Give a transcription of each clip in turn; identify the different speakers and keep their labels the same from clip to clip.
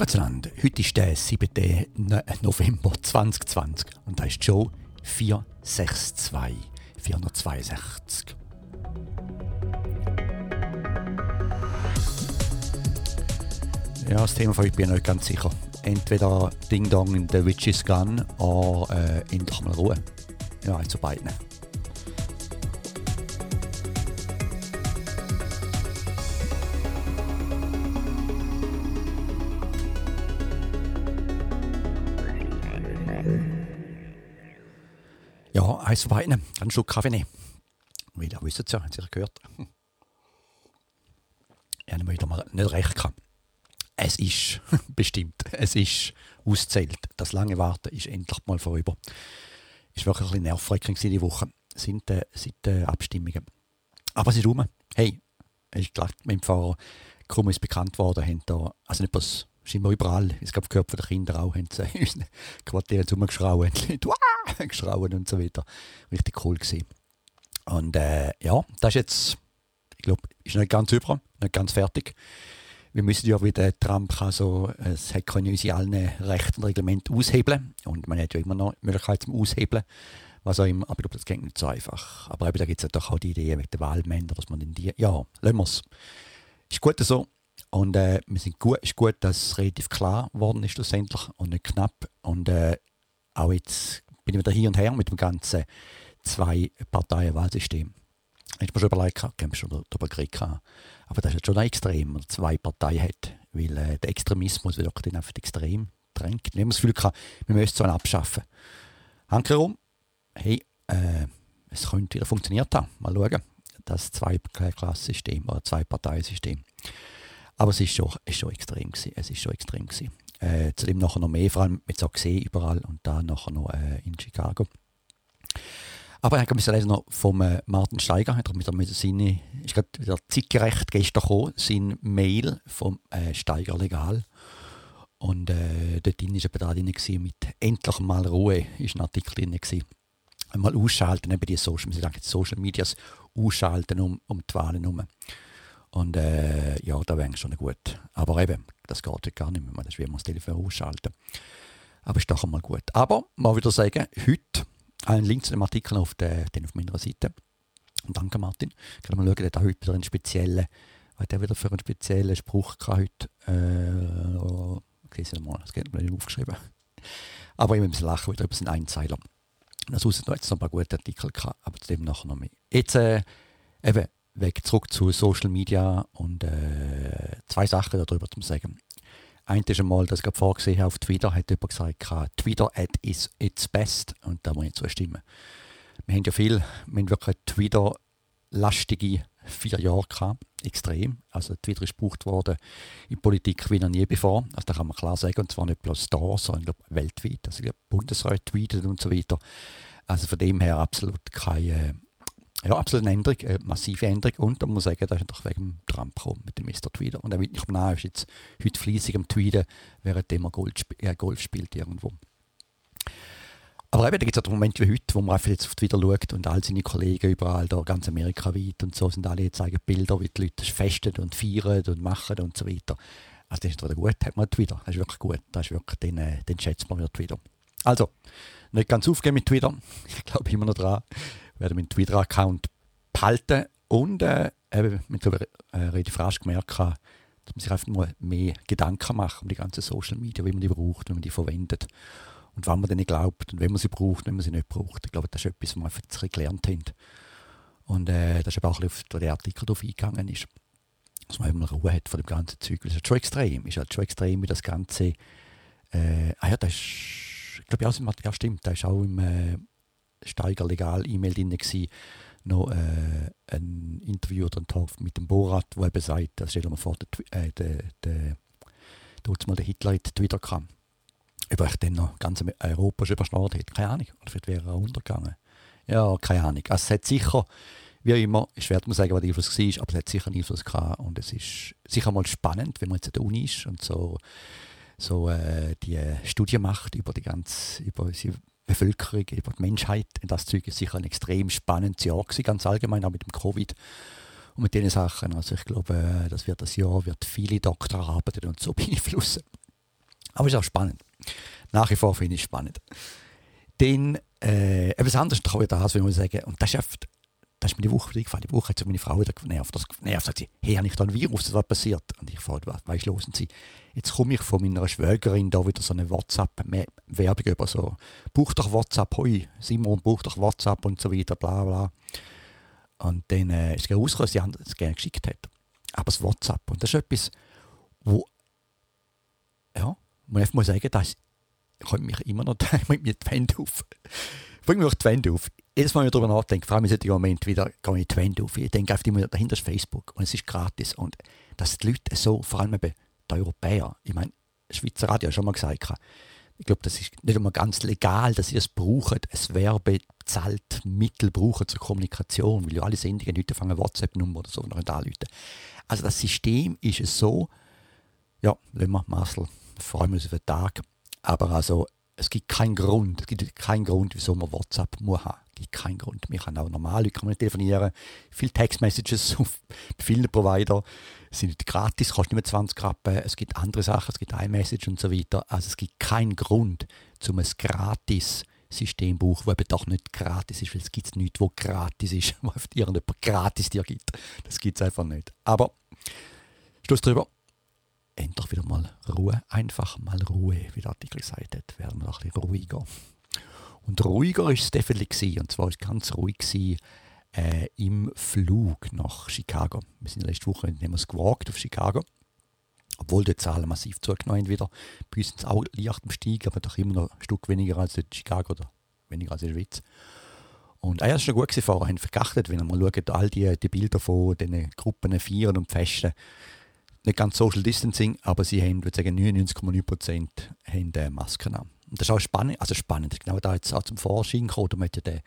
Speaker 1: Grüezi Heute ist der 7. November 2020 und da ist Joe 462 462. Ja, das Thema von heute bin ich nicht ganz sicher. Entweder Ding Dong in The Witch's Gun oder äh, endlich mal Ruhe. Ja, zu beiden. Von beiden. Einen Schluck Kaffee nehmen. Weil ihr wisst es ja, habt ihr gehört. Ich habe wieder mal nicht recht gehabt. Es ist bestimmt, es ist auszählt. Das lange Warten ist endlich mal vorüber. Es war wirklich ein bisschen diese Woche, sind, äh, sind äh, Abstimmungen. Aber es ist rum. Hey, ich glaube, mit dem Fahrer Krumm ist bekannt worden, haben da, also nicht bloß, scheinbar überall, es gab gehört von den auch, haben sie in Quartieren rumgeschrauen, geschrauen und so weiter. Richtig cool gewesen. Und äh, ja, das ist jetzt, ich glaube, ist nicht ganz über, nicht ganz fertig wir müssen ja wieder Trump also es hat können unsere allen Rechte und Reglemente aushebeln und man hat ja immer noch die Möglichkeit zum Aushebeln, was auch immer, aber ich glaube, das geht nicht so einfach. Aber eben, da gibt es ja doch auch die Idee mit den Wahlmännern, dass man in die, ja, lassen wir es. Ist gut so und äh, wir sind gut, ist gut, dass es relativ klar geworden ist schlussendlich und nicht knapp und äh, auch jetzt bin ich wieder hier und her mit dem ganzen Zwei-Parteien-Wahlsystem. Hätte man schon überlegt, haben schon darüber geredet. Aber das ist schon ein extrem, wenn man zwei Parteien hat. Weil äh, der Extremismus wird auch einfach extrem drängt. Wir haben das Gefühl, gehabt, wir müssen so einen abschaffen. Handkerum, hey, äh, es könnte wieder funktioniert haben. Mal schauen. Das Zwei-Klassensystem oder Zwei-Parteien-System. Aber es ist schon, ist schon extrem gewesen. Es ist schon extrem gewesen. Äh, zudem nachher noch mehr, vor allem mit so gesehen überall und dann nachher noch äh, in Chicago. Aber ich habe noch vom äh, Martin Steiger, hat er mit seine, ist gerade wieder zeitgerecht gestern gekommen, sein Mail vom äh, Steiger Legal. Und äh, dort drin war da drin mit «Endlich mal Ruhe» ist ein Artikel drin. Gewesen. Mal ausschalten, eben die Social, Social Medias ausschalten um, um die Wahlen herum. Und äh, ja, da wäre schon gut. Aber eben, das geht ja gar nicht mehr. Das ist wie man das Telefon ausschalten. Aber ist doch einmal gut. Aber mal wieder sagen, heute einen Link zu dem Artikel auf, der, den auf meiner Seite. Und danke Martin. Können wir schauen, der hat heute wieder einen speziellen, hat er wieder für einen speziellen Spruch gehabt heute? Äh, oh, okay, mal, das geht mir nicht aufgeschrieben. Aber ich muss lachen wieder über seinen Einzeiler. Das außer noch jetzt noch ein paar gute Artikel gehabt, aber zu dem nachher noch mehr. Jetzt äh, eben weg zurück zu Social Media und äh, zwei Sachen darüber zu sagen. Eins ist einmal, das ich vorgesehen habe auf Twitter, hat jemand gesagt, Twitter at is its best. Und da muss ich zustimmen. Wir haben ja viel, wir haben wirklich Twitter-lastige vier Jahre gehabt. Extrem. Also Twitter ist gebraucht worden in Politik wie noch nie bevor. Also da kann man klar sagen, und zwar nicht bloß da, sondern glaub, weltweit. Also Bundesrat tweetet und so weiter. Also von dem her absolut keine ja, absolut eine Änderung, eine massive Änderung. Und da muss man sagen, da ist doch wegen Trump gekommen mit dem Mr. Tweeder. Und er wird nicht nah, ist jetzt heute fleissig am Tweeden, während er Golf, äh, Golf spielt irgendwo. Aber eben, da gibt es auch Momente wie heute, wo man einfach jetzt auf Twitter schaut und all seine Kollegen überall, da ganz Amerika weit und so, sind alle jetzt zeigen Bilder, wie die Leute festen und feiern und machen und so weiter. Also das ist wieder gut, hat man Twitter. Das ist wirklich gut. Das ist wirklich, den, äh, den schätzt man wieder Twitter. Also, nicht ganz aufgeben mit Twitter. Ich glaube immer noch dran werde meinen Twitter-Account behalten und äh, eben mittlerweile äh, relativ rasch gemerkt habe, dass man sich einfach mal mehr Gedanken macht um die ganzen Social Media, wie man die braucht, wie man die verwendet und wann man denen glaubt und wenn man sie braucht, wenn man sie nicht braucht. Ich glaube, das ist etwas, was wir einfach gelernt haben. Und äh, das ist auch ein bisschen auf den Artikel darauf eingegangen ist. Dass man eben Ruhe hat von dem ganzen Zeug. Das ist schon extrem. Ist halt schon extrem, wie das Ganze. Äh, ah ja, das ist. Ich glaube, ja, ja, stimmt. Das ist auch im, äh, Steiger legal E-Mail drin gewesen, noch äh, ein Interview oder ein Talk mit dem Borat, wo er sagt, das stellen wir vor, der, äh, der, der, der, mal der Hitler in Twitter kam. Ob ich dann noch ganz Europa schon überschnurrt hätte, keine Ahnung. Oder vielleicht wäre er untergegangen. Ja, keine Ahnung. Also es hat sicher, wie immer, ist schwer zu sagen, was der Einfluss war, aber es hat sicher einen Einfluss gehabt. Und es ist sicher mal spannend, wenn man jetzt an der Uni ist und so, so äh, die Studie macht über die ganze, über unsere Bevölkerung, über die Menschheit. Das Zeug ist sicher ein extrem spannendes Jahr gewesen, ganz allgemein, auch mit dem Covid und mit diesen Sachen. Also ich glaube, äh, das wird das Jahr wird viele Doktorarbeiten und so beeinflussen. Aber es ist auch spannend. Nach wie vor finde ich es spannend. Dann, äh, etwas anderes kann ich das, wenn man sagen, und das ist das ist mir die Woche eingefallen. Die Woche hat sich meine Frau wieder genervt. Das genervt, sagt sie, hey, habe ich da ein Virus, das was passiert? Und ich frage, was, was los? Und sie, jetzt komme ich von meiner Schwägerin da wieder so eine WhatsApp-Werbung über so, buch doch WhatsApp, hoi, Simon, buch doch WhatsApp und so weiter, bla bla. Und dann äh, ist es rausgekommen, dass die es gerne geschickt hat. Aber das WhatsApp, und das ist etwas, wo, ja, man muss sagen, das kommt mich immer noch mit mir die Wände auf. Bringt mich die Wände auf. Jedes Mal, wenn ich darüber nachdenke, vor allem in solchen Moment wieder, gehe ich Wände auf. Ich denke einfach immer, dahinter ist Facebook und es ist gratis. Und dass die Leute so, vor allem eben die Europäer, ich meine, Schweizer Radio hat schon mal gesagt, ich glaube, das ist nicht einmal ganz legal, dass sie es brauchen, ein werbezahlt Mittel brauchen zur Kommunikation, weil ja alle Sendungen heute fangen WhatsApp-Nummer oder so noch anrufen. Also das System ist es so, ja, wenn wir Marcel, freuen wir uns auf den Tag, aber also es gibt keinen Grund, es gibt keinen Grund, wieso man WhatsApp muss haben. Gibt keinen Grund. Wir können auch normal Leute telefonieren. Viele Textmessages auf vielen Provider sind nicht gratis, kostet nicht mehr 20 Rappen. Es gibt andere Sachen, es gibt iMessage und so weiter. Also es gibt keinen Grund, um ein gratis System zu brauchen, das eben doch nicht gratis ist, weil es gibt nichts, wo gratis ist, was irgendjemand gratis dir gibt. Das gibt es einfach nicht. Aber Schluss drüber endlich wieder mal Ruhe, einfach mal Ruhe, wie der Artikel gesagt hat, werden wir ein bisschen ruhiger. Und ruhiger war es definitiv und zwar war es ganz ruhig gewesen, äh, im Flug nach Chicago. Wir sind letzte Woche haben wir gewagt auf Chicago, obwohl die Zahlen massiv zugenommen haben wieder. Bei uns sind es auch leicht im Stieg, aber doch immer noch ein Stück weniger als in Chicago oder weniger als in der Schweiz. Und ah ja, es war gut vorher, haben vergachtet, wenn man schaut, all die, die Bilder von diesen Gruppen feiern und festen, nicht ganz Social Distancing, aber sie haben, würde sagen, 99,9 haben äh, Masken an. Und das ist auch spannend, also spannend, genau da jetzt auch zum Vorschein gekommen, da hat ja den,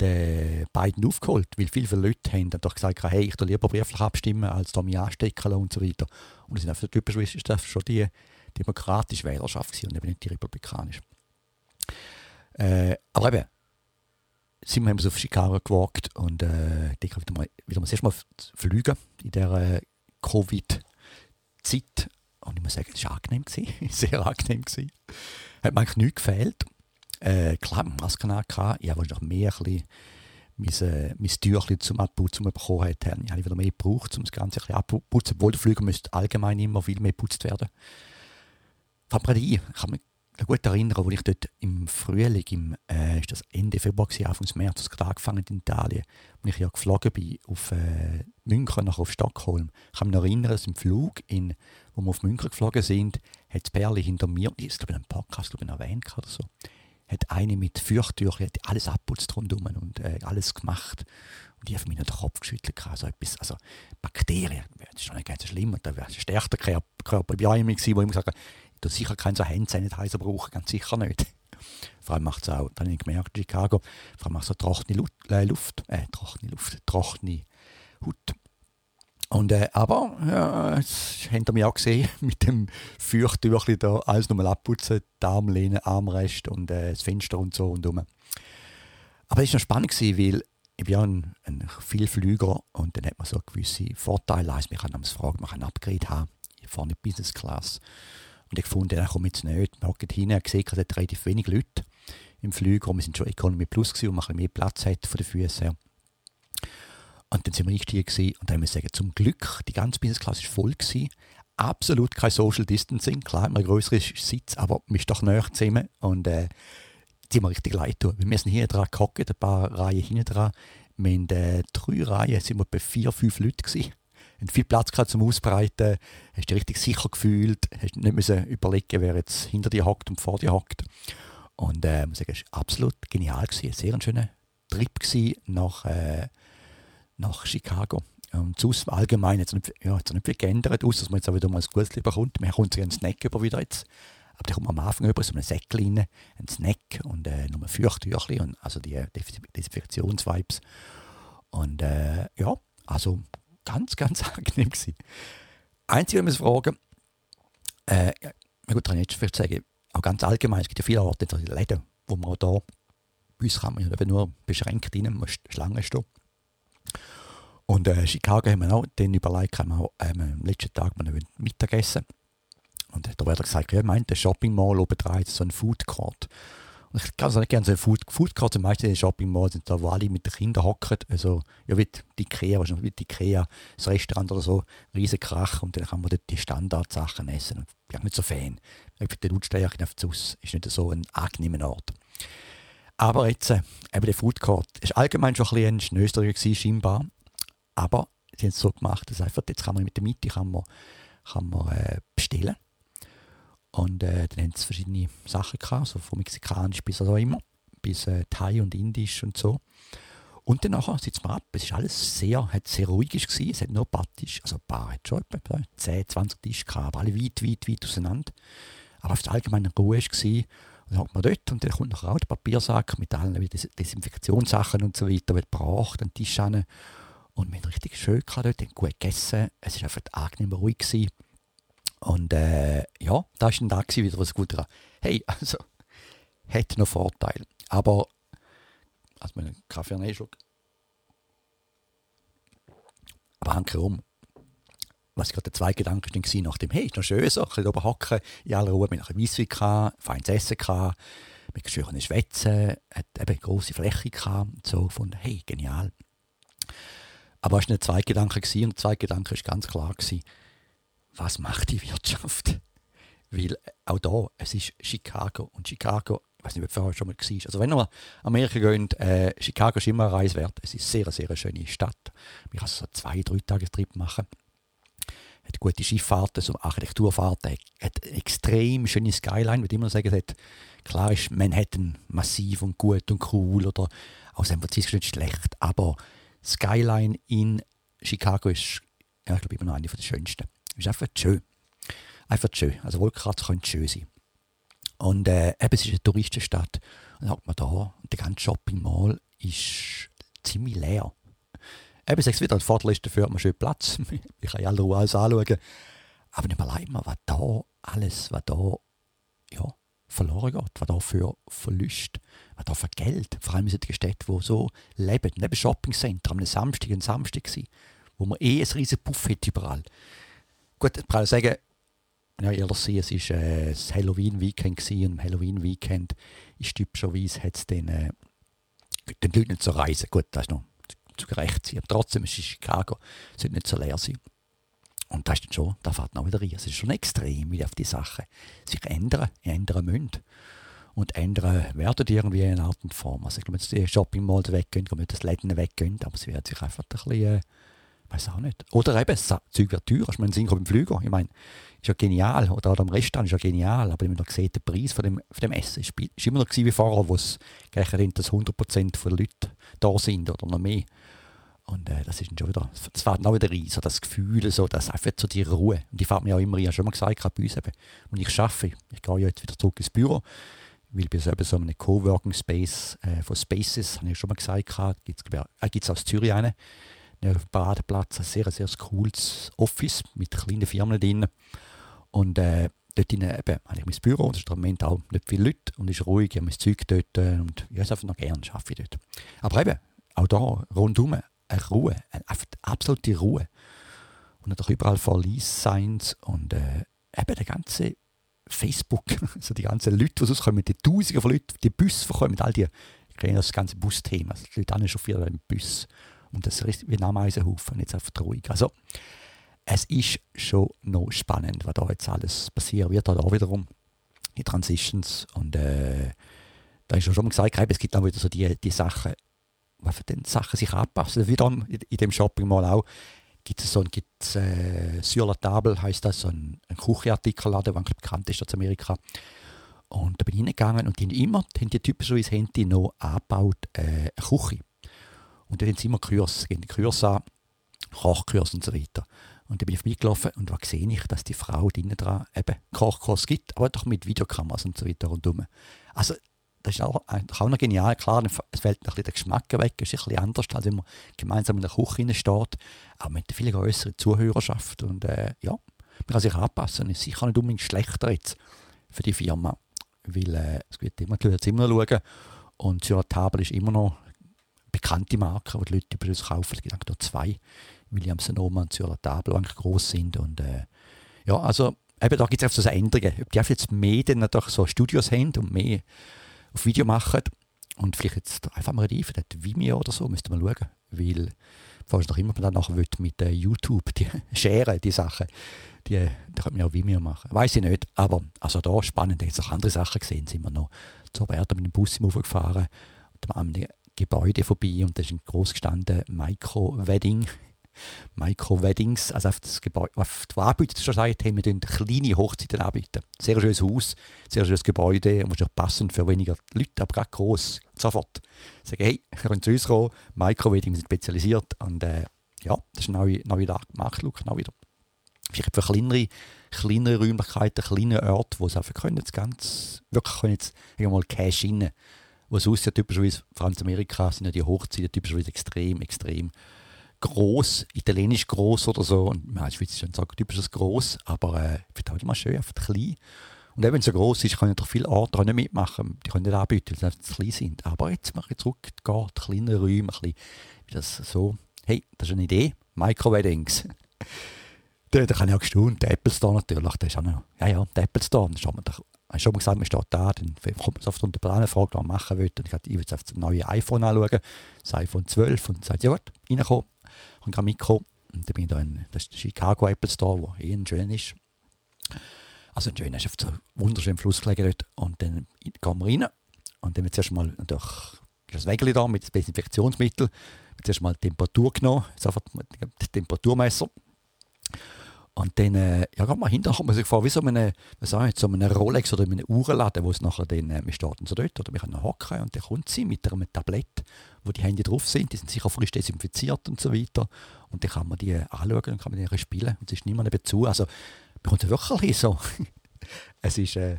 Speaker 1: den beiden aufgeholt, weil viele, viele Leute haben dann doch gesagt, hey, ich lieber brieflich abstimmen, als da mich anstecken und so weiter. Und das sind einfach typisch schon die demokratische Wählerschaft gewesen und eben nicht die republikanische. Äh, aber eben, sind wir haben auf Chicago gewagt und äh, ich wieder mal, wieder mal das erste Mal fliegen in der äh, Covid- Zeit, und ich muss sagen, es war angenehm, sehr angenehm. Gewesen. Hat mir eigentlich nichts gefehlt. Äh, klar, Masken ich habe noch mehr ein bisschen mein, äh, mein Tüchlein zum Abputzen bekommen hat, habe wieder mehr gebraucht, um das Ganze ein bisschen abzuputzen. Obwohl der Flüger müsste allgemein immer viel mehr geputzt werden. Fällt mir ein, ich kann mich gut erinnern, als ich dort im Frühling, im, äh, ist das Ende Februar, Anfang März, das gerade angefangen in Italien, als ich ja geflogen bin auf äh, München, nachher auf Stockholm. Ich kann mich noch erinnern, dass im Flug, in, wo wir auf München geflogen sind, hat das Perli hinter mir, ich glaube in einem Podcast glaube ich, erwähnt oder so, hat eine mit Feuchttüchern alles abputzt rundum und äh, alles gemacht. Und ich habe mir den Kopf geschüttelt. Also, etwas, also Bakterien, das ist schon nicht ganz so schlimm. Da wäre ein stärker Körper bei einem gewesen, wo ich gesagt habe, du sicher keinen so Handsanitizer brauchen, ganz sicher nicht. Vor allem macht es auch, dann habe ich gemerkt, in Chicago, vor allem macht es so trockene Luft, äh, Luft, äh, trockene Luft, trockene Haut. Und, äh, aber, ja, das habt ihr mich auch gesehen, mit dem Feuchttüchli da, alles nochmal abputzen, die Armlehne, Armrest und äh, das Fenster und so und um. Aber es war noch spannend, gewesen, weil ich bin ja ein, ein Vielflüger und dann hat man so gewisse Vorteile. Also man kann man fragen, man kann Upgrade haben, vorne Business Class. Und ich fand, er kommt jetzt nicht. Wir haben hinten gesehen, es hat relativ wenig Leute im Flüger. Wir sind schon Economy Plus gewesen, wo man ein mehr Platz hat von den Füßen her. Und dann sind wir eingestiegen und dann muss ich sagen, zum Glück, die ganze Business-Klasse war voll. Gewesen. Absolut kein Social Distancing. Klar, ein größerer Sitz, aber man ist doch näher zusammen. Und äh, die haben richtig leid tun. Wir sind hier dran gehockt, ein paar Reihen hinten dran. Wir haben äh, drei Reihen, sind wir bei vier, fünf Leuten gewesen. Viel Platz gehabt zum Ausbreiten, hast dich richtig sicher gefühlt, hast nicht müssen überlegen, wer jetzt hinter dir hockt und vor dir hockt. Und äh, muss sagen, es war absolut genial gewesen. Sehr ein schöner Trip nach äh, nach Chicago. Und sonst allgemein hat es nicht, ja, nicht viel geändert, außer dass man jetzt auch wieder mal ein Gutes bekommt. Man kommt sich einen Snack über wieder jetzt. Aber da kommt man am Anfang über so einen Säckchen rein, einen Snack und äh, noch ein Feuchttüchchen also die äh, Desinfektionsvibes. Und äh, ja, also ganz, ganz angenehm gewesen. Einzige, wir uns fragen, äh, na gut, kann ich jetzt vielleicht sagen, auch ganz allgemein, es gibt ja viele Orte, also Läden, wo man auch da, bei uns kann man ja nur beschränkt rein, man muss Schlange stehen. Und äh, Chicago haben wir auch dann überlegt, haben wir auch, ähm, am letzten Tag mal Mittagessen. Und da wird gesagt, ja, meint der Shopping Mall oben dran so ein Food Court. Ich kann es nicht gerne so Food, Food Court, Beispiel in den Shopping Malls sind da, wo alle mit den Kindern hocken, also, ja, wie die Ikea, wahrscheinlich wie die Ikea, das Restaurant oder so, riesen Krach und dann kann man dort die Standardsachen essen. Ich bin nicht so Fan. Ich finde, der Lautstärke auf Zus ist nicht so ein angenehmer Ort. Aber jetzt, äh, eben der Food Court, ist allgemein schon ein bisschen ein Schnösterung scheinbar. Aber sie haben es so gemacht, dass einfach, jetzt kann man mit der Mitte kann man, kann man, äh, bestellen. Und äh, dann haben sie verschiedene Sachen gehabt, so von mexikanisch bis also immer, bis äh, Thai und Indisch und so. Und dann nachher sitzt man ab. Es ist alles sehr, hat sehr ruhig gewesen. Es hat nur ein paar Tische, also ein paar hat schon etwa 10, 20 Tische gehabt, aber alle weit, weit, weit auseinander. Aber auf der allgemeinen Ruhe war. Dann hat man dort und dann kommt nachher auch der Papiersack mit allen Desinfektionssachen und so weiter, wird gebracht, an Tisch hin. Und wir haben richtig schön gehabt dort, haben gut gegessen. Es war einfach angenehm ruhig. Gewesen. Und äh, ja, da war dann da wieder was Gutes. Hey, also, hat noch Vorteile. Aber, also meinen Kaffee an Schluck. Aber hanke um. Was gerade der zweite Gedanke war, nach dem, hey, ist noch schön so, ein bisschen oben hocken, in aller Ruhe, mit einem Weisswein gehabt, feines Essen gehabt, mit schönen Schwätzen, hat eben eine grosse Fläche gehabt, und so gefunden, hey, genial. Aber es war nicht der zweite Gedanke und der zweite Gedanke war ganz klar, gewesen, was macht die Wirtschaft? Weil auch da, es ist Chicago und Chicago, ich weiß nicht, ob vorher schon mal war. Also wenn ihr mal Amerika geht, äh, Chicago ist immer eine Reise. Es ist eine sehr, sehr schöne Stadt. Man kann so zwei, drei Tage Trip machen. Hat gute Schifffahrten, so Architekturfahrten, hat extrem schöne Skyline, würde immer sagen, hat, klar ist Manhattan massiv und gut und cool oder auch San Francisco nicht schlecht, aber Skyline in Chicago ist, ja, ich glaube, immer noch eine der schönsten. Ist einfach schön. Einfach schön. Also Wolkenkratzer können schön sein. Und äh, eben, es ist eine Touristenstadt. Und dann hat man da, und der ganze Shopping Mall ist ziemlich leer. Eben, sechs wieder, ein Vorteil ist dafür, hat man schön Platz. ich kann ja alle Ruhe alles anschauen. Aber nicht mal einmal, was da alles, was da, ja, verloren geht, was da für Verlust, was da für Geld, vor allem in solchen Städten, die so leben, neben Shoppingcenter, am Samstag, ein Samstag wo man eh ein riesen hat überall. Gut, ich kann sagen, ja, ehrlich es war äh, das Halloween-Weekend und im Halloween-Weekend ist typischerweise hat es den, äh, den Leuten nicht so reisen. Gut, das ist noch zu gerecht sein. Aber trotzdem ist es Chicago, es sollte nicht so leer sein. Und das ist dann schon, da fährt noch wieder rein. Es ist schon extrem, wie auf die Sachen sich ändern, ändern müssen. Und ändern werden die irgendwie in Art und Form. Also ich glaube, wenn die Shopping Malls weggehen, wenn das Läden weggehen, aber sie werden sich einfach ein bisschen... Äh, weiß auch nicht. Oder eben, das Zeug wird teurer. Ich meine, Synchro beim Flüger. Ich meine, ist ja genial. Oder auch am Restaurant ist ja genial. Aber wenn man da sieht, der Preis von dem, von dem Essen ist, immer noch wie vorher, wo es gerechnet dass 100% der Leute da sind oder noch mehr. Und äh, das ist schon wieder, das fährt auch wieder rein, so das Gefühl, so, das einfach so die Ruhe. Und die fährt mir auch immer rein. Ich habe schon mal gesagt, bei uns eben, und ich arbeite, ich gehe jetzt wieder zurück ins Büro, weil bei so, einem Coworking Space äh, von Spaces, habe ich schon mal gesagt, gibt es äh, aus Zürich einen, ja, Paradeplatz, ein sehr, sehr cooles Office mit kleinen Firmen drin. Und äh, dort drin eben, habe ich mein Büro, das ist im Moment auch nicht viele Leute und ist ruhig, ich habe mein Zeug dort äh, und ich habe einfach noch gerne, arbeite dort. Aber eben, auch da rundum eine Ruhe, eine absolute Ruhe. Und natürlich überall Verlies-Signs und äh, eben der ganze Facebook, also die ganzen Leute, die rauskommen, die Tausende von Leuten, die Busse verkommen, all die, ich kenne das ganze Busthema, also die Leute chauffieren im Bus und das ist wie ein Ameisenhaufen, jetzt auf ruhig. Also, es ist schon noch spannend, was da jetzt alles passieren wird. Da wiederum die Transitions. Und äh, da ist ja schon mal gesagt, es gibt auch wieder so die, die Sachen, was für die Sachen sich anpassen. Wiederum in dem Shopping Mall auch gibt es so ein gibt's, äh, Sur la Table, heisst das, so ein, ein Küchenartikelladen, der bekannt ist aus Amerika. Und da bin ich hingegangen und die haben immer, die haben die typischerweise Handy noch angebaut, äh, eine Küche. Und dann haben sie immer Kurs, gehen die Kurs an, Kochkurs und so weiter. Und dann bin ich vorbeigelaufen und da sehe ich, dass die Frau drinnen dran eben Kochkurs gibt, aber doch mit Videokameras und so weiter rundherum. Also das ist auch, auch noch genial. Klar, es fällt ein bisschen der Geschmack weg, es ist ein bisschen anders, als wenn man gemeinsam in der Küche steht, aber mit einer viel größeren Zuhörerschaft. Und äh, ja, man kann sich anpassen. Es ist sicher nicht unbedingt schlechter jetzt für die Firma, weil äh, es wird immer, immer schauen. Und Sur Table ist immer noch bekannte Marken, die die Leute bei uns kaufen. Es gibt eigentlich nur zwei, Williams Sonoma und Zürcher Table, die gross sind. Und, äh, ja, also eben da gibt es einfach so Änderungen. Ob die jetzt mehr dann natürlich so Studios haben und mehr auf Video machen und vielleicht jetzt einfach mal rein, vielleicht Vimeo oder so, müsste man schauen. Weil fast noch immer dann nachher mit äh, YouTube die scheren, die Sachen, die, da könnte man auch Vimeo machen. Weiß ich nicht, aber also da spannend, jetzt auch andere Sachen gesehen, sind wir noch zu Roberta mit dem Bus gefahren und am Gebäude vorbei und da ist ein groß gestanden Micro-Wedding Micro-Weddings, also auf das Gebäude, auf die Anbieter schon gesagt haben, wir kleine Hochzeiten anbieten. Sehr schönes Haus, sehr schönes Gebäude, und auch passend für weniger Leute, aber gerade gross. Sofort. Sagen, hey, könnt zu uns kommen, Micro-Weddings sind spezialisiert und äh, ja, das ist eine neue, neue Marktlook auch wieder. Vielleicht für kleinere, kleinere Räumlichkeiten, kleine Orte, wo sie einfach können, jetzt ganz, wirklich können jetzt mal Cash rein. Es aussieht, typischerweise, vor allem in Amerika, sind ja die Hochzeiten typischerweise extrem, extrem groß, italienisch groß oder so. Und in der Schweiz ist schon so typisches groß, aber äh, ich finde halt immer schön, einfach klein. Und eben, wenn es so groß ist, können doch viele Orte nicht mitmachen. Die können nicht anbieten, weil sie zu klein sind. Aber jetzt mache ich zurück, geht, kleine Räume, ein bisschen, das so. Hey, das ist eine Idee. Micro-Weddings. da, da kann ich auch gestaunt. Der Apple Store natürlich, der ist auch noch, ja, ja, der Apple Store. Dann man doch, ich schon mal gesagt, man steht da, dann kommt man auf den Plan, fragt, was man machen will. Und ich habe, ich will jetzt auf das neue iPhone anschauen, das iPhone 12, und sagt, ja gut, reinkommen habe kein Mikro. Und dann bin ich da in das Chicago Apple Store, wo eh ein schön ist. Also ein schöner ist auf so wunderschönen Fluss gelegen dort. Und dann gehen wir rein. Und dann wird zuerst mal durch das Wägel da mit Desinfektionsmittel. Zuerst mal die Temperatur genommen, sofort das Temperaturmesser. Und dann, äh, ja, gerade mal hinterher kommt man sich vor, wie so eine, so eine Rolex oder eine Uhrenladen, wo es nachher dann, äh, wir starten so dort, oder wir können hocken und dann kommt sie mit einem Tablett, wo die Hände drauf sind, die sind sicher frisch desinfiziert und so weiter. Und dann kann man die anschauen und kann man die spielen und es ist niemand dazu. Also, bekommt wirklich so. es ist, äh,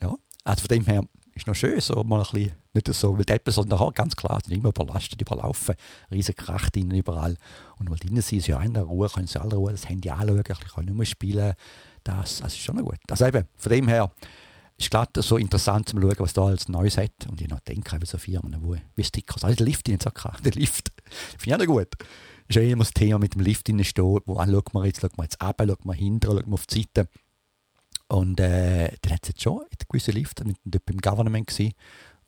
Speaker 1: ja, also von dem her, ist noch schön, so mal ein bisschen, nicht so, weil die Apple sind nachher ganz klar, sind immer überlastet, überlaufen, riesen Krach drinnen überall. Und weil drinnen sind sie ja in der Ruhe, können sie alle Ruhe das Handy anschauen, kann nicht mehr spielen, das, das ist schon gut. Also eben, von dem her, ist klar so interessant zu schauen, was da alles Neues hat. Und ich noch denke, wie so Firmen, wo, wie Stickers, also der Lift, den jetzt auch der Lift, finde ich auch gut. Ist ja immer das Thema mit dem Lift in steht, wo, ah, schaut man jetzt, schaut man jetzt ab, schaut man hinten, schaut man auf die Seite. Und äh, dann hat es jetzt schon einen gewissen Lift, ich war dort beim Government, gewesen,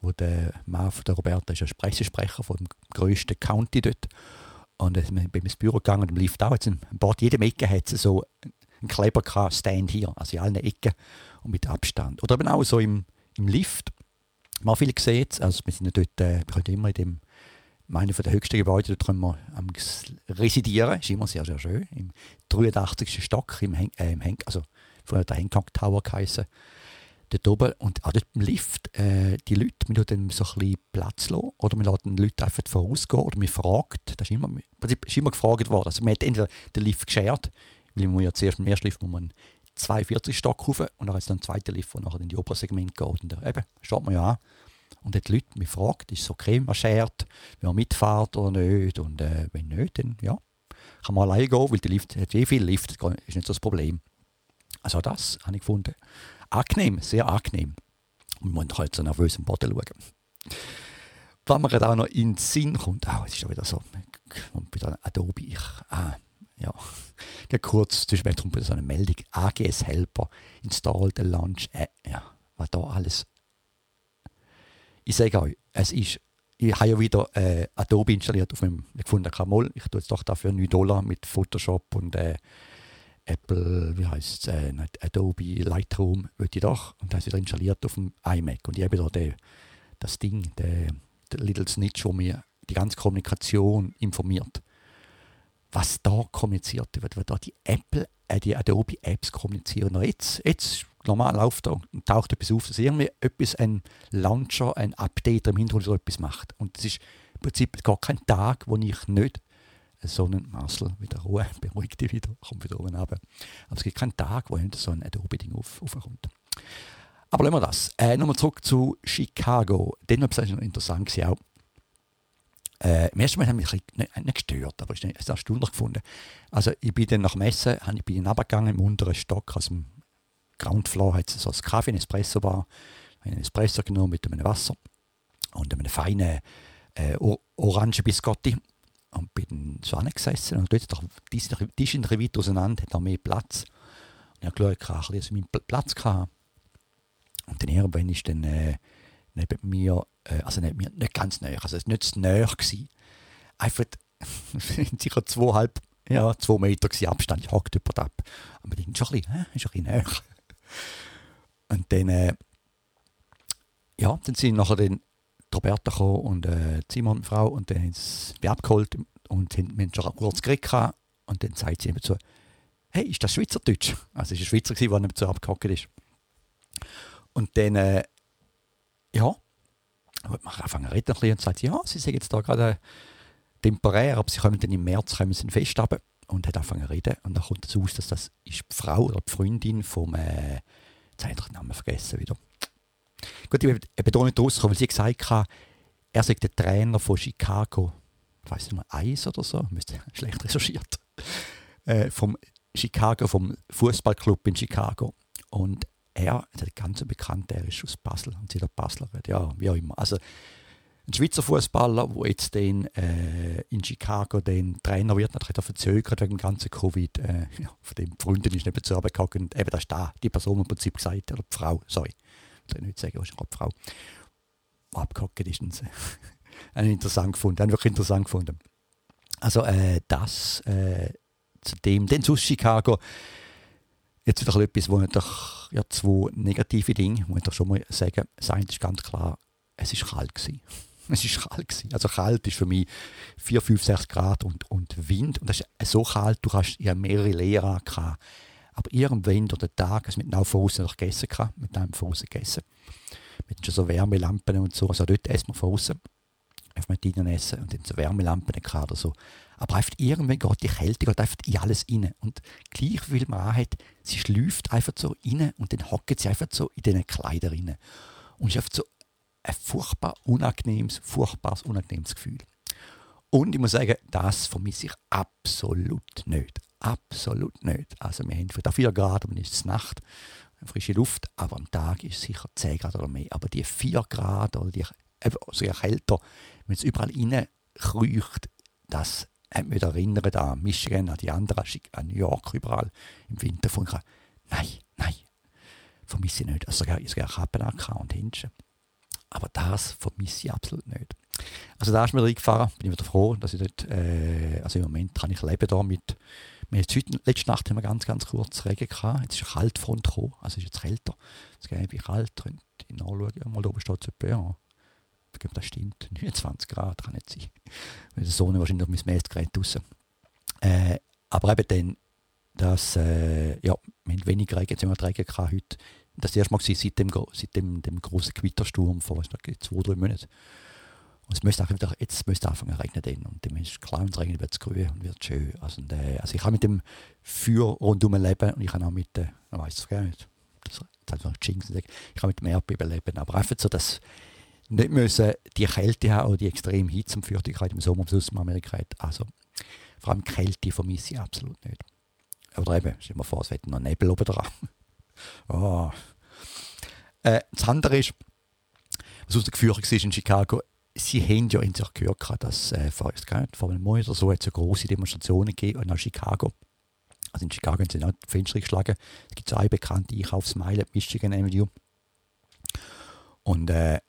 Speaker 1: wo der Mann von der Roberta ist ein Pressesprecher vom grössten County dort. Und ich bin ins Büro gegangen und im Lift auch. Jetzt ein Bord, jede Ecke hat es so einen Kleber Stand hier, also in allen Ecken und mit Abstand. Oder eben auch so im, im Lift. Man viel gesehen, also wir sind ja dort, äh, wir können immer in dem, meine von der höchsten Gebäude, dort können wir am residieren, ist immer sehr, sehr schön, im 83. Stock, im, Hen äh, im Hen also früher der Hancock Tower geheißen. Dort oben. Und auch dort im Lift, äh, die Leute, wir dann so ein bisschen Platz lassen, oder wir lassen die Leute einfach vorausgehen, oder wir fragen, das ist immer, ist immer gefragt worden. Also man hat entweder den Lift geschert, weil man ja zuerst im ersten Lift muss man 42 Stock rauf und dann ist dann ein zweiter Lift, der nachher in die oberen Segment geht. Und da, eben, steht man ja an. Und dann die Leute mich fragt, ist es okay, man schert, wenn man mitfährt oder nicht. Und äh, wenn nicht, dann ja, kann man alleine gehen, weil der Lift hat eh viel Lift, das ist nicht so das Problem. Also das habe ich gefunden. Angenehm, sehr angenehm. Und man kann jetzt so nervös am Boden schauen. Was mir auch noch in den Sinn kommt, oh, es ist schon wieder so, und wieder Adobe, ich, ah, ja, ja kurz zwischendurch kommt wieder so eine Meldung, AGS Helper, install the launch, äh, ja, was da alles. Ich sage euch, es ist, ich habe ja wieder äh, Adobe installiert auf meinem, ich gefunden, mal, ich tue jetzt doch dafür 9 Dollar mit Photoshop und äh, Apple, wie heißt es, äh, Adobe Lightroom, würde ich doch. Und das ist installiert auf dem iMac. Und ich habe da den, das Ding, der, Little Snitch, wo mir die ganze Kommunikation informiert. Was da kommuniziert wird, wird da die Apple, äh, die Adobe Apps kommunizieren. Und jetzt, jetzt normal läuft da und taucht etwas auf, dass irgendwie etwas, ein Launcher, ein Update im Hintergrund so etwas macht. Und es ist im Prinzip gar kein Tag, wo ich nicht so ein Marcel, wieder Ruhe, beruhigt dich wieder, kommt wieder oben runter. Aber es gibt keinen Tag, wo so ein Adobe-Ding auf, aufkommt. Aber lassen wir das. Äh, Nochmal zurück zu Chicago. Den war es interessant gewesen auch. Äh, Im ersten Mal haben mich nicht, nicht gestört, aber ich habe es erstaunlich gefunden. Also ich bin dann nach Messe, ich bin runtergegangen im unteren Stock, aus dem Ground Floor hat es so ein Kaffee, ein Espresso Bar. Ich habe einen Espresso genommen mit einem Wasser und einem feinen äh, Orange Biscotti und bin so angesessen und dort die Tisch in der weit auseinander, hat auch mehr Platz. Und ich habe geschaut, ich meinen Platz hatte. Und dann irgendwann ist dann äh, neben mir, äh, also neben mir, nicht ganz näher, also nicht zu näher. Gewesen. Einfach sicher zweieinhalb, ja, zwei Meter gewesen, Abstand, hockt jemand ab. Aber dann schon ein bisschen, äh, ist ein bisschen näher. Und dann, äh, ja, dann sind nachher dann Roberta gekommen und äh, Simon, Frau, und dann haben sie mich abgeholt und haben, wir schon kurz geredet und dann sagt sie eben so, hey, ist das Schweizerdeutsch? Also es war ein Schweizer, der nicht so abgehockt ist. Und dann, äh, ja, wir anfangen zu reden und sagt, ja, sie sind jetzt da gerade temporär, aber sie kommen dann im März kommen sie in Fest runter. und hat angefangen zu reden. Und dann kommt es aus, dass das ist die Frau oder die Freundin vom, äh, jetzt habe ich den Namen vergessen wieder. Gut, ich bin da nicht rausgekommen, weil sie gesagt hat, er sei der Trainer von Chicago, ich weiß nicht mehr, Eis oder so, müsste schlecht recherchiert, äh, vom Chicago, vom Fußballclub in Chicago. Und er, der ganz bekannt, er ist aus Basel und sie der Basler, ja, wie auch immer. Also ein Schweizer Fußballer, der jetzt den, äh, in Chicago den Trainer wird, er verzögert wegen dem ganzen Covid. Äh, ja, von dem Freundin ist nicht zu gekommen. Eben, das ist da, die Person im Prinzip gesagt, oder die Frau, sorry, ich soll nicht sagen, wahrscheinlich die Frau, die abgehockt ist. Und, äh, interessant gefunden, haben interessant gefunden. Also äh, das äh, zu dem, dann zu Chicago, jetzt wieder etwas, wo natürlich ja, zwei negative Dinge, muss ich schon mal sagen. Das eine ist ganz klar, es ist kalt gewesen. Es ist kalt gewesen. Also kalt ist für mich 4, 5, 6 Grad und, und Wind. Und das ist so kalt, du hast ja mehrere Lehrer gehabt. Aber irgendwann oder Tag, also mit einem Fuß noch gegessen gehabt, mit einem Fuß gegessen. Mit schon so Wärmelampen und so. Also dort essen wir außen. Auf mit drinnen essen und dann so Wärmelampen oder so. Aber einfach irgendwann geht die Kälte geht einfach in alles rein. Und gleich wie man hat, sie schläft einfach so rein und dann hockt sie einfach so in diesen Kleidern rein. Und es ist einfach so ein furchtbar unangenehmes, furchtbares, unangenehmes Gefühl. Und ich muss sagen, das vermisse ich absolut nicht. Absolut nicht. Also wir haben da 4 Grad und es ist Nacht, frische Luft, aber am Tag ist es sicher 10 Grad oder mehr. Aber die 4 Grad oder die sogar kälter, wenn es überall rein kreucht, das hat mich erinnert an Michigan, an die anderen, an New York, überall im Winter. Von nein, nein, vermisse ich nicht. Also sogar, sogar Kappen und Hinschen. Aber das vermisse ich absolut nicht. Also da ist mir reingefahren, bin ich wieder froh, dass ich dort, äh, also im Moment kann ich leben da mit, wir haben heute, letzte Nacht haben wir ganz, ganz kurz Regen gehabt, jetzt ist eine Kaltfront gekommen, also ist jetzt kälter, es geht wie kalt, könnt ihr nachschauen, mal da oben steht es etwa, ja, ich das stimmt, 29 Grad kann nicht sein, weil der Sonne wahrscheinlich noch mein Messgerät draussen. Äh, aber eben dann, dass, äh, ja, wir haben weniger Regen, jetzt haben wir Regen gehabt heute, das erste Mal seit dem, seit dem, dem großen Gewittersturm vor zwei, drei Monaten. Und es müsste auch wieder, jetzt müsste anfangen zu regnen. Und dann ist klar, und es regnet, wird es grün und wird schön. Also, und, äh, also ich kann mit dem Feuer rundum leben und ich kann auch mit, äh, weiß es gar nicht, das, das hat Jinx ich kann mit dem Erdbeben leben. Aber einfach so, dass nicht müssen die Kälte haben oder die extreme Hitze zum Feuchtigkeit im Sommer, sonst in Amerika. Also vor allem Kälte vermisse ich absolut nicht. Oder eben, stell dir mal vor, es wird noch Nebel oben dran. Oh. Äh, das andere ist, was aus der Gefühl war in Chicago, sie haben ja in sich gehört, dass äh, vor, einem Monat oder so hat es große Demonstrationen gegeben in Chicago. Also in Chicago haben sie auch die Fenster geschlagen. Es gibt zwei bekannte Einkaufsmeilen, Michigan Avenue. Und äh,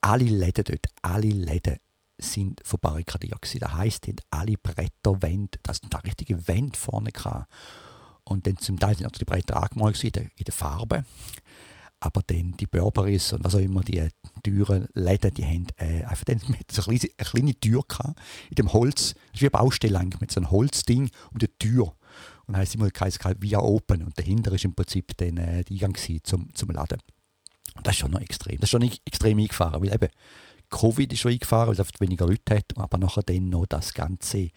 Speaker 1: alle Läden dort, alle Läden sind verbarrikadiert gewesen. Das heisst, die haben alle Bretterwände, das sind da richtige Wände vorne gehabt. Und dann zum Teil sind auch die Bretter angemalt in in der Farbe. Aber dann die Burberrys und was auch immer, die Türen, Läden, die haben äh, einfach dann mit so eine, kleine, eine kleine Tür gehabt, in dem Holz, das ist wie eine Baustelle mit so einem Holzding um die Tür. Und dann heisst immer, es halt via Open und dahinter ist im Prinzip dann äh, der Eingang zum, zum Laden. Und das ist schon noch extrem. Das ist schon extrem eingefahren, weil eben Covid ist schon eingefahren, weil es einfach weniger Leute hat, aber nachher dann noch das ganze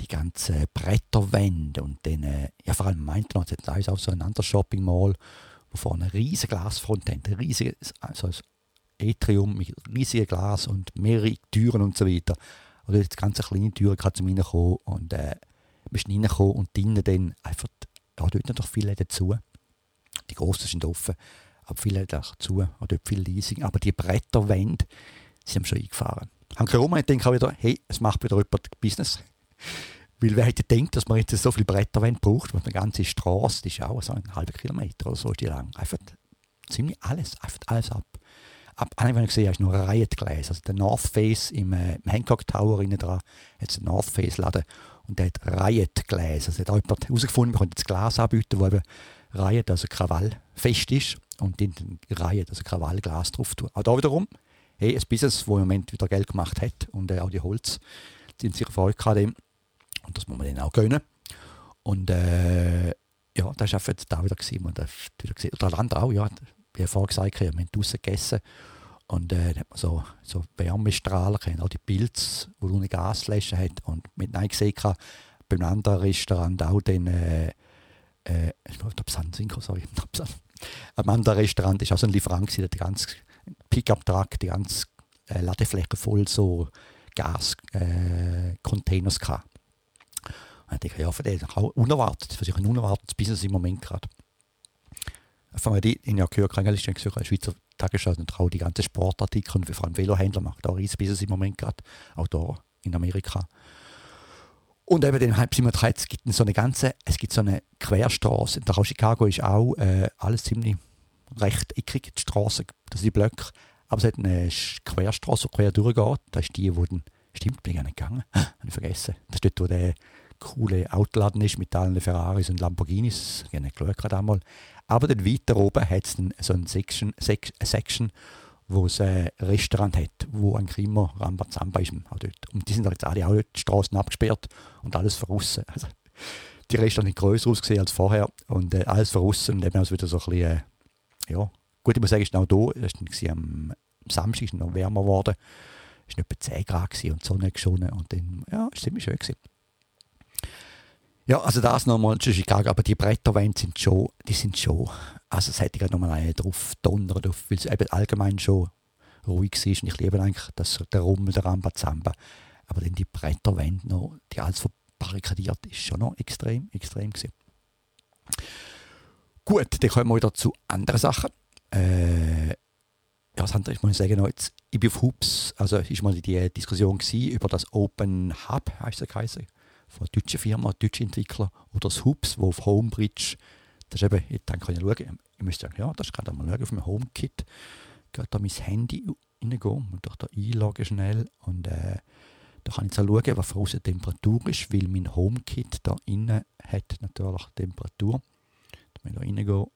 Speaker 1: die ganzen Bretterwände und dann, äh, ja vor allem meint man, jetzt auch so ein anderes Shopping Mall, wo vorne eine riesige Glasfront hat, ein riesiges also ein Atrium mit riesigen Glas und mehrere Türen und so weiter. Oder jetzt ganz kleine Türen gerade zum Reinkommen und äh, bist reingekommen und drinnen dann einfach, ja, dort natürlich viele dazu. Die grossen sind offen, aber viele auch zu, dort viel Leasing. Aber die Bretterwände, sie haben schon eingefahren. Haben Corona denkt auch wieder, hey, es macht wieder jemand Business Weil wer hätte gedacht, dass man jetzt so viele Bretterwände braucht, weil eine ganze Straße, die ist auch so einen halben Kilometer oder so ist die lang. Einfach ziemlich alles, einfach alles ab. Ab, habe ich gesehen, ist nur ein Riot-Gläser. Also der North Face im, äh, im Hancock Tower innen dran, hat einen North Face-Laden und der hat Riot-Gläser. Also hat auch jemand herausgefunden, man könnte das Glas anbieten, wo eben Riot, also Krawall, fest ist und in den Riot, also Krawallglas drauf tun. Auch da wiederum, hey, ein Business, das im Moment wieder Geld gemacht hat und äh, auch die Holz, die sind sicher Freude dem. Und das muss man denen auch gönnen. Und äh, ja, das war da wieder, gesehen. Oder andere auch, ja, wie ich vorhin gesagt habe, wir haben draußen gegessen und äh, hat man so, so Wärmestrahler, auch die Pilze, du eine Gasflasche hat und mit Nein gesehen beim anderen Restaurant auch den äh, äh, ich glaube, Synchro, sorry, am anderen Restaurant ist auch so ein Lieferant, der ganz Pickup-Truck, die ganze äh, Ladefläche voll so Gas-Containers äh, hatte. Und ich dachte, ja, für den auch unerwartet, für sich ein unerwartetes Business im Moment gerade. Von mir in ja gehört, ist ein Schweizer Tagesschau und auch die ganzen Sportartikel und vor allem Velohändler macht auch ein riesiges Business im Moment gerade, auch da in Amerika. Und eben den Halb 37, es gibt so eine ganze, es gibt so eine Querstraße. In der Chicago ist auch äh, alles ziemlich rechteckig, die Straße, das sind die Blöcke. Aber es hat eine Querstraße, die quer durchgeht. Das ist die, wo dann, stimmt, bin ich gar nicht gegangen, habe ich vergessen. Das ist dort, wo der coole Autoladen ist mit allen Ferraris und Lamborghinis. Ich habe nicht geschaut einmal. Aber dann weiter oben hat es so eine Section, Section wo es ein Restaurant hat, wo ein immer Rambazamba ist. Und die sind jetzt alle auch die Straßen abgesperrt und alles verrissen. Also, die Restaurants sind größer ausgesehen als vorher und äh, alles verrissen und eben auch wieder so ein bisschen, äh, ja, gut, ich muss sagen, ist noch da, es war am Samstag ist noch wärmer geworden, es war etwa 10 Grad und die Sonne geschonen und dann, ja, es war ziemlich schön gewesen. Ja, also das nochmal zu Chicago, aber die Bretterwände sind schon, die sind schon, also es hätte ich nochmal einen drauf donnern, weil es eben allgemein schon ruhig ist und ich liebe eigentlich das, der Rummel, der Rambazamba. Aber dann die Bretterwände noch, die alles verbarrikadiert ist, schon noch extrem, extrem gewesen. Gut, dann kommen wir wieder zu anderen Sachen. Äh, ja, das andere, ich muss sagen, noch jetzt, ich bin auf Hubs, also es war mal die Diskussion über das Open Hub, heißt es von einer deutschen Firma, deutschen Entwickler, oder das Hubs, wo auf Homebridge, das ist eben, dann kann ich schauen, ich müsste sagen, ja, das ist gerade mal schauen auf meinem HomeKit, gerade da mein Handy reingehen und durch da einloggen schnell und äh, da kann ich jetzt auch schauen, was für eine Temperatur ist, weil mein HomeKit da innen hat natürlich Temperatur. Da muss ich da reingehen.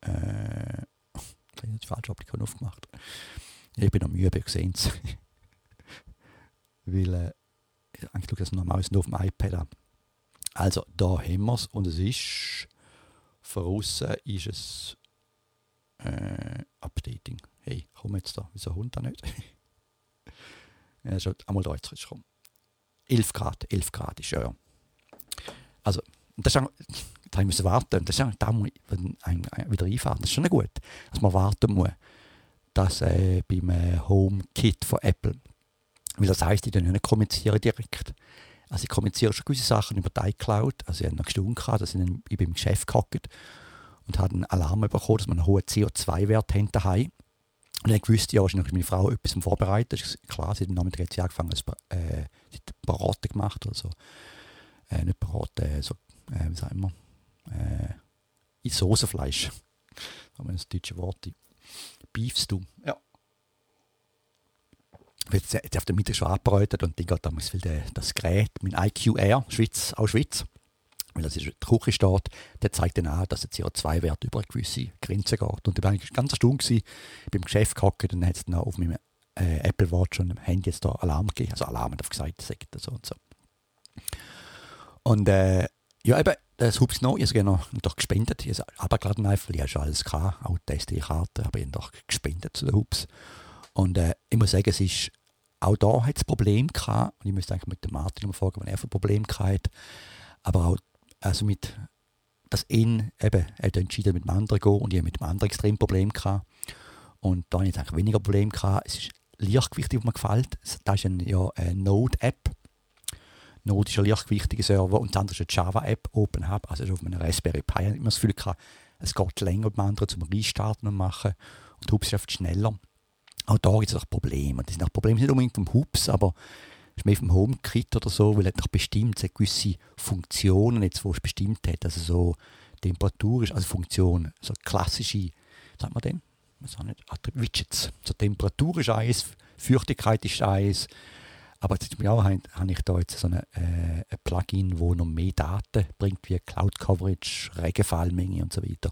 Speaker 1: Äh, ich habe die falsche Applikation aufgemacht. Ich bin am Üben, ihr seht es. weil äh, eigentlich schaue das normal nur auf dem iPad an. Also, da haben wir es und es ist von außen ist es äh, Updating. Hey, komm jetzt da, wieso Hund da nicht? ja, schon einmal da jetzt gekommen. 11 Grad, 11 Grad ist ja. ja. Also, das ist da müssen warten. Das ist auch, da muss ich wieder einfahren. Das ist schon gut, dass man warten muss, dass äh, beim äh, HomeKit von Apple weil das heisst, ich nicht kommunizieren direkt. Also ich kommuniziere schon gewisse Sachen über die iCloud. Also ich habe noch gehabt, dass ich, ich bin im Geschäft gehockt und habe einen Alarm bekommen, dass wir einen hohen CO2-Wert haben daheim. Und ich wusste ja, wahrscheinlich meine Frau etwas vorbereitet. Das ist klar, sie hat am Nachmittag angefangen, äh, sie hat Beraten gemacht oder so. Äh, nicht Beraten, äh, so, äh, wie sagen wir, äh, Soßenfleisch. Da haben wir das deutsche Wort. Beefstew. Ja wird jetzt auf der Mitte schon abgeräutet und dann geht damals viel das Gerät, mein IQR, Schweiz, auch Schweiz, weil das ist der Küche der zeigt dann an, dass der CO2-Wert über eine gewisse Grenze geht. Und da war ich ganz erstaunt gewesen, ich bin im Geschäft gehockt und hat es dann auf meinem äh, Apple Watch und dem Handy jetzt da Alarm gegeben, also Alarm hat gesagt, sagt so und so. Und äh, ja, eben, das Hubs noch, ich habe noch doch gespendet, ich habe abgeladen einfach, weil ich schon alles gehabt, auch die SD-Karte, aber ich habe doch gespendet zu den Hubs. Und äh, ich muss sagen, es ist auch da hat es Probleme gehabt. Und ich müsste eigentlich mit dem Martin mal fragen, wenn er für Probleme hatte. Aber auch also mit das ihn eben, er hat entschieden, mit dem anderen zu gehen und ich mit dem anderen extrem Probleme gehabt. Und da habe ich eigentlich weniger Probleme gehabt. Es ist Lichtgewicht, was mir gefällt. Das ist eine, ja, eine Node-App. Node ist ein lichtgewichtiger Server und das andere ist eine Java-App, Open Hub. Also auf einem Raspberry Pi ich immer das Gefühl gehabt, es geht länger mit dem anderen zum Restarten und machen. Und Hubs ist schneller. Auch da gibt es auch Probleme. Das sind auch Probleme nicht unbedingt vom Hubs, aber ist mehr vom HomeKit oder so, weil er hat bestimmt so gewisse Funktionen, jetzt, wo es bestimmt hat, also so Temperatur ist, also Funktion, so klassische, sagt man denn? Was auch nicht, Widgets. So Temperatur ist eins, Feuchtigkeit ist eins, aber jetzt Jahr habe, habe ich da jetzt so äh, ein Plugin, wo noch mehr Daten bringt, wie Cloud Coverage, Regenfallmenge und so weiter.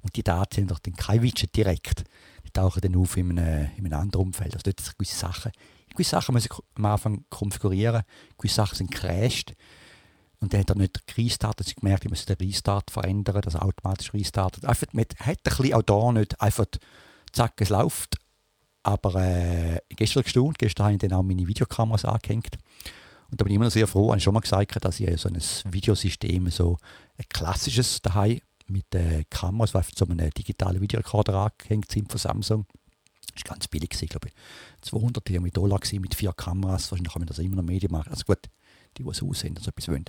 Speaker 1: Und die Daten sind doch dann kein Widget direkt. Tauchen dann auf in einem, in einem anderen Umfeld. Also dort sind gewisse Sachen. Gewisse Sachen muss ich am Anfang konfigurieren, gewisse Sachen sind crashed. Und dann hat er nicht restartet, ich gemerkt, ich muss den Restart verändern, dass er automatisch restartet. Einfach, man hat ein bisschen auch da nicht einfach, zack, es läuft. Aber äh, gestern gestaunt, gestern habe ich dann auch meine Videokameras angehängt. Und da bin ich immer noch sehr froh, ich habe schon mal gesagt, dass ich so ein Videosystem, so ein klassisches daheim mit äh, Kameras, die so einem digitalen Videorekorder angehängt sind von Samsung. Das war ganz billig, ich glaube 200 Dollar mit vier Kameras. Wahrscheinlich kann man das immer noch Medien machen. Also gut, die, die es aussehen, so etwas wollen.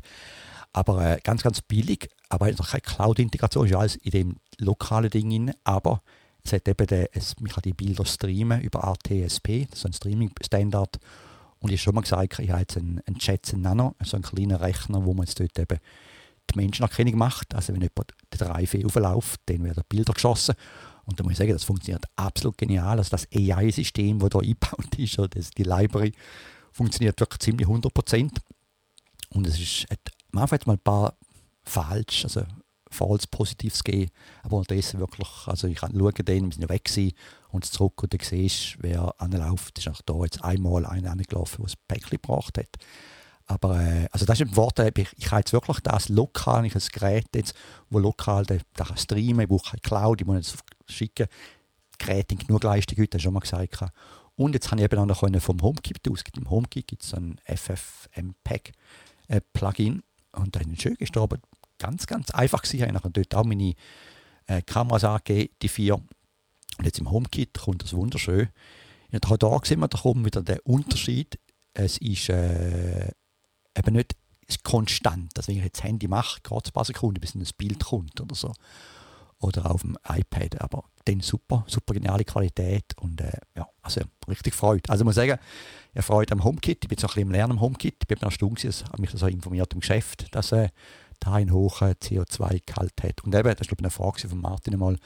Speaker 1: Aber äh, ganz, ganz billig, aber noch keine Cloud-Integration, ist alles in dem lokalen Ding drin, aber es hat eben den, es, man kann die Bilder streamen über ATSP, das ist ein Streaming-Standard. Und ich habe schon mal gesagt, ich habe jetzt einen, einen Jetson Nano, so einen kleinen Rechner, wo man jetzt dort eben die Menschenerkennung macht. Also wenn jemand den 3 aufläuft, dann werden Bilder geschossen. Und da muss ich sagen, das funktioniert absolut genial. Also das AI-System, das da eingebaut ist, oder das, die Library, funktioniert wirklich ziemlich 100%. Und es ist, man hat mal ein paar falsch, also falls Positives gegeben, aber unterdessen wirklich, also ich kann schauen, dann, wir sind ja weg gewesen, und zurück und dann siehst wer anläuft, ist auch da jetzt einmal einer angelaufen, der ein Päckchen gebracht hat. Aber äh, also das ist ein Vorteil, ich, ich habe jetzt wirklich das lokal, ich ein Gerät jetzt, wo lokal den, den kann streamen, ich brauche keine Cloud, ich muss jetzt schicken, Geräte in genug Leistung schon mal gesagt. Und jetzt habe ich eben auch noch vom HomeKit aus, im HomeKit gibt es ein FFmpeg äh, und dann ist schön gestorben, ganz, ganz einfach gewesen. Ich habe dort auch meine äh, Kameras angegeben, die vier. Und jetzt im HomeKit kommt das wunderschön. Und auch da sehen wir da kommt wieder der Unterschied. Es ist äh, eben nicht konstant. Also wenn ich jetzt das Handy mache, geht es ein paar Sekunden, bis ein Bild kommt oder so. Oder auf dem iPad. Aber dann super, super geniale Qualität und äh, ja, also richtig freut. Also ich muss sagen, er freut am HomeKit. Ich bin noch ein bisschen im Lernen am HomeKit. Ich bin noch Stunde, habe mich so informiert im Geschäft, dass äh, da einen hohen CO2-Gehalt hat. Und eben, das ist glaube ich eine Frage von Martin einmal,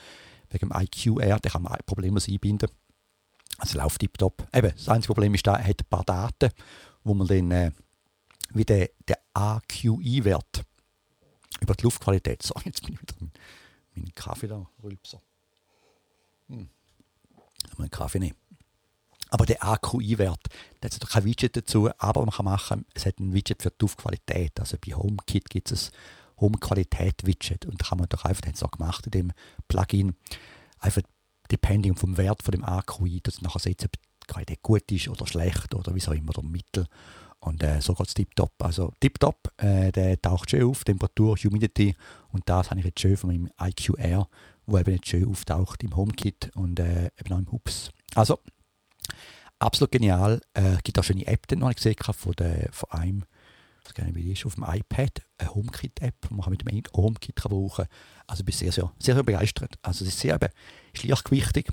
Speaker 1: wegen dem IQR, der kann man problemlos einbinden. Also läuft tiptop. Eben, das einzige Problem ist, er hat ein paar Daten, wo man dann äh, wie der, der AQI-Wert über die Luftqualität. So, jetzt bin ich wieder mit meinem Kaffee da, Rülpser. Hm. Mal einen Kaffee nehmen. Aber der AQI-Wert, da hat kein Widget dazu, aber man kann machen, es hat ein Widget für die Luftqualität. Also bei HomeKit gibt es ein Home-Qualität-Widget und da kann man doch einfach, das auch gemacht in dem Plugin, einfach depending vom Wert von dem AQI, das nachher setzen, ob die Qualität gut ist oder schlecht oder wie auch immer, oder mittel. Und äh, so geht es tiptop. Also tiptop, äh, der taucht schön auf, Temperatur, Humidity und das habe ich jetzt schön von meinem IQR, wo eben jetzt schön auftaucht im HomeKit und äh, eben auch im Hubs. Also, absolut genial. Es äh, gibt auch schon eine App, die ich gesehen habe, von, der, von einem, ich weiß nicht, wie die ist, auf dem iPad, eine HomeKit-App, die man mit dem HomeKit kann brauchen kann. Also ich bin sehr, sehr, sehr, sehr begeistert. Also es ist sehr eben, ist leichtgewichtig.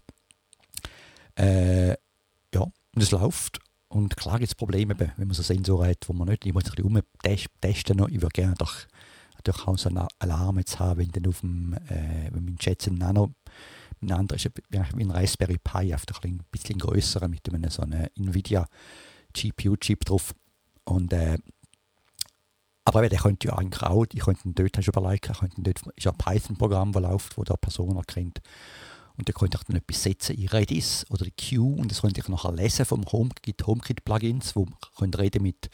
Speaker 1: Äh, ja, und es läuft und klar gibt es Probleme, wenn man so Sensoren hat, wo man nicht, ich muss ein bisschen umtesten noch. Ich würde gerne doch natürlich auch so einen Alarm jetzt haben, wenn dann auf dem, äh, wenn mein Jetson Nano, ein anderer ist wie ein Raspberry Pi, einfach ein bisschen größer mit einem so einem Nvidia GPU-Chip drauf. Und, äh, aber der könnte ja eigentlich auch, ich könnte dort, hast du überlegt, ich könnte dort, ist ja ein Python-Programm, das läuft, wo da Personen erkennt. Und da konnte ich dann etwas setzen in Redis oder in Q und das konnte ich nachher lesen vom HomeKit, HomeKit-Plugins, wo man reden mit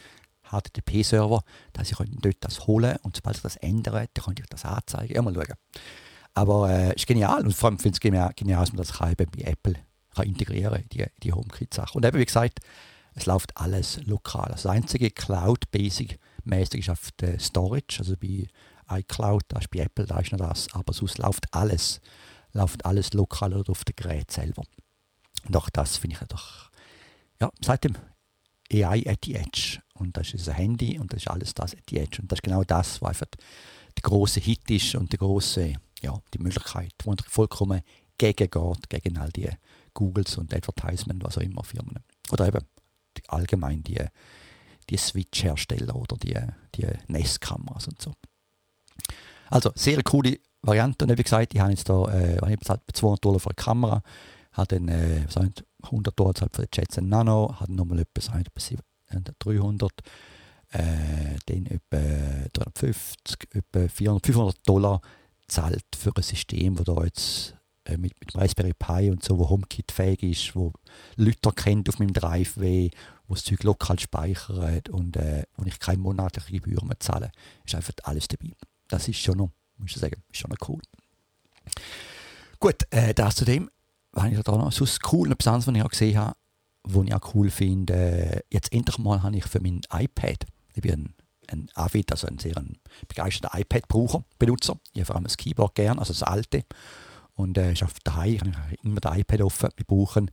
Speaker 1: HTTP-Server, dass ich dort das holen und sobald ich das ändere, dann könnte ich das anzeigen. Ja, mal schauen. Aber es äh, ist genial und vor allem finde ich es genial, dass man das kann eben bei Apple kann integrieren die, die HomeKit-Sache. Und eben, wie gesagt, es läuft alles lokal. Das einzige Cloud-Basic-mäßig ist auf der Storage, also bei iCloud, da ist bei Apple, da ist noch das, aber sonst läuft alles läuft alles lokal oder auf dem Gerät selber. Und auch das finde ich doch, ja, seit dem AI at the Edge. Und das ist ein Handy und das ist alles das at the Edge. Und das ist genau das, was einfach der große Hit ist und die große, ja, die Möglichkeit, wo vollkommen gegen geht, gegen all die Googles und Advertisement, was auch immer Firmen. Oder eben allgemein die, die Switch-Hersteller oder die, die NES-Kameras und so. Also, sehr coole Variante. Und wie gesagt, ich habe jetzt da äh, ich 200 Dollar für eine Kamera, habe dann äh, 100 Dollar für den Jetson Nano, habe nochmal etwas 300, äh, dann etwa 350, etwa 400, 500 Dollar zahlt für ein System, das da jetzt äh, mit, mit Raspberry Pi und so, wo HomeKit fähig ist, wo Leute kennt auf meinem Drive, wo das Zeug lokal speichert und äh, wo ich keine monatliche Gebühr mehr zahle, ist einfach alles dabei. Das ist schon noch, muss ich sagen, ist schon cool. Gut, äh, das zu dem, was ich da noch sonst cool, etwas anderes, was ich auch gesehen habe, was ich auch cool finde, äh, jetzt endlich mal habe ich für mein iPad, ich bin ein, ein Avid, also ein sehr ein begeisterter iPad-Braucher, Benutzer, ich habe vor allem das Keyboard gern, also das alte, und äh, ist auf daheim, ich habe immer das iPad offen, wir brauchen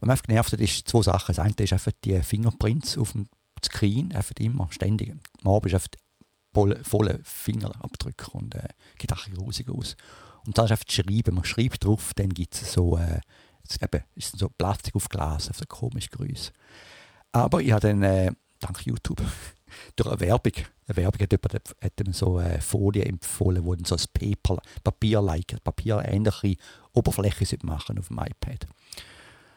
Speaker 1: was mich einfach genervt hat, ist zwei Sachen. Das eine ist einfach die Fingerprints auf dem Screen, einfach immer ständig. Am ist einfach volle, volle Fingerabdrücke und äh, geht auch grusig aus. Und dann ist einfach das Schreiben. Man schreibt drauf, dann gibt es so, äh, eben, ist so Plastik auf Glas, auf so komisch Grüß. Aber ich habe dann, äh, dank YouTube, durch eine Werbung, eine Werbung hat jemand hat so eine Folie empfohlen, wo dann so ein Paper, Papier-like, papierähnliche Oberfläche machen auf dem iPad.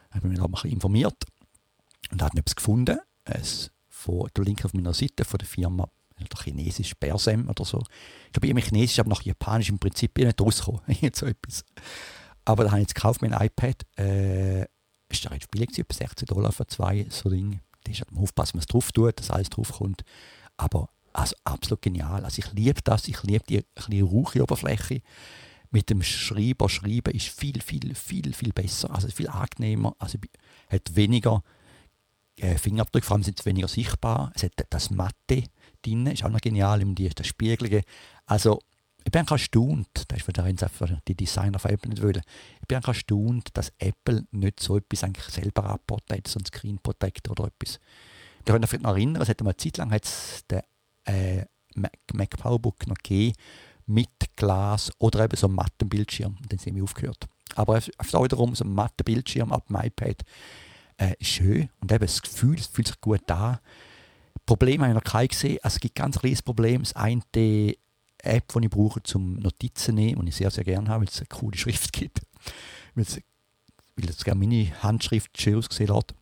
Speaker 1: Ich habe mich noch informiert und habe etwas gefunden. Es von der Link auf meiner Seite von der Firma oder chinesisch Bersem oder so. Ich glaube, ich chinesisch, aber nach japanisch im Prinzip nicht rausgekommen. so etwas. Aber da habe ich jetzt gekauft, mein iPad. Äh, ist da recht billig, etwa 16 Dollar für zwei so Dinge. Da ist halt aufpassen, was drauf tut, dass alles drauf kommt. Aber also absolut genial. Also ich liebe das, ich liebe die ein rauchige Oberfläche. Mit dem Schreiber schreiben ist viel, viel, viel, viel besser, also viel angenehmer. Also hat weniger äh, Fingerabdrücke, vor allem sind es weniger sichtbar. Es hat das Matte drin, ist auch noch genial, die, das Spiegelige. Also, ich bin erstaunt, das ist einfach die Designer von Apple nicht wollen, ich bin erstaunt, dass Apple nicht so etwas eigentlich selber abportet, so ein Screen Protector oder etwas. Wir können euch noch erinnern, es hat eine Zeit lang den äh, Mac, PowerBook noch gegeben, mit Glas oder eben so einem matten Bildschirm. Dann sind wir aufgehört. Aber ist auch wiederum so ein matten Bildschirm ab dem iPad äh, schön und eben das Gefühl, es fühlt sich gut an. Problem habe ich noch kein gesehen. Also es gibt ganz kleines Problem. Das eine App, die ich brauche, zum Notizen nehmen, und ich sehr, sehr gerne habe, weil es eine coole Schrift gibt. weil es, weil es gerne meine Handschrift schön ausgesehen hat.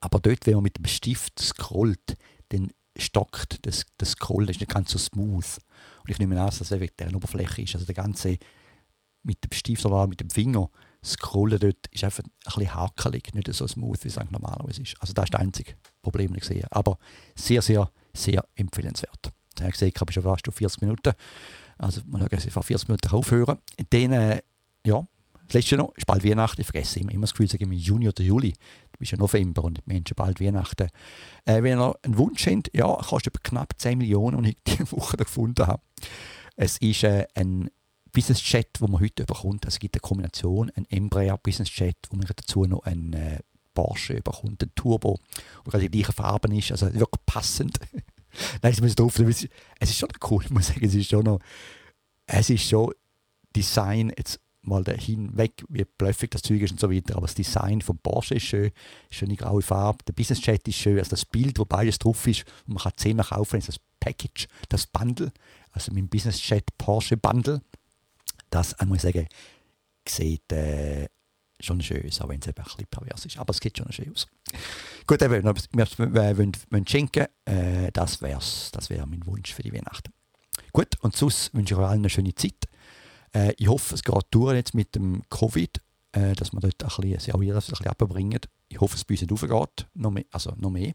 Speaker 1: Aber dort, wenn man mit dem Stift scrollt, dann stockt das, das Scrollen, das ist nicht ganz so smooth. Und ich nehme an, dass das wegen der Oberfläche ist. Also der ganze mit dem Stift oder mit dem Finger Scrollen dort ist einfach ein bisschen hakelig, nicht so smooth, wie es eigentlich normalerweise ist. Also das ist das einzige Problem, das ich sehe. Aber sehr, sehr, sehr empfehlenswert. Ich habe gesehen, ich schon fast 40 Minuten. Also man kann vor 40 Minuten aufhören. Dann, äh, ja, das letzte noch, ist bald Weihnachten. Ich vergesse immer, immer das Gefühl, sagen wir Juni oder Juli. Du bist ja November und wir haben bald Weihnachten. Äh, wenn ihr einen Wunsch habt, ja, kostet knapp 10 Millionen, und ich diese Woche gefunden habe. Es ist äh, ein Business Jet, wo man heute bekommt. Also es gibt eine Kombination, ein Embraer Business Jet, wo man dazu noch einen äh, Porsche bekommt, ein Turbo, gerade die gleiche Farben ist, also wirklich passend. Nein, es muss doof Es ist schon cool, ich muss sagen, es ist schon noch, es ist schon Design, jetzt mal hinweg, wie bluffig das Zeug ist und so weiter, aber das Design vom Porsche ist schön, schöne graue Farbe, der Business Jet ist schön, also das Bild, wo beides drauf ist, und man kann zehnmal kaufen, ist das Package, das Bundle, also mein Business Jet Porsche Bundle, das, ich muss sagen, sieht äh, schon schön aus, auch wenn es eben ein bisschen pervers ist. Aber es sieht schon schön aus. Gut, wenn wir wollen schenken, äh, das wäre das wär mein Wunsch für die Weihnachten. Gut, und sonst wünsche ich euch allen eine schöne Zeit. Äh, ich hoffe, es geht durch jetzt mit dem Covid, äh, dass wir dort ein bisschen, auch wieder ein bisschen abbringen. Ich hoffe, es bei uns nicht aufgeht, noch mehr, also noch mehr.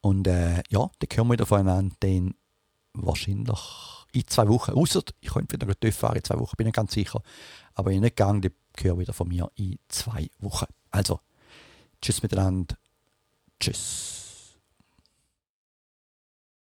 Speaker 1: Und äh, ja, dann hören wir wieder voneinander, dann wahrscheinlich in zwei Wochen. Außer ich könnte wieder TÜV fahren in zwei Wochen, bin ich ganz sicher. Aber ich nicht gegangen, die höre wieder von mir in zwei Wochen. Also, tschüss miteinander. Tschüss.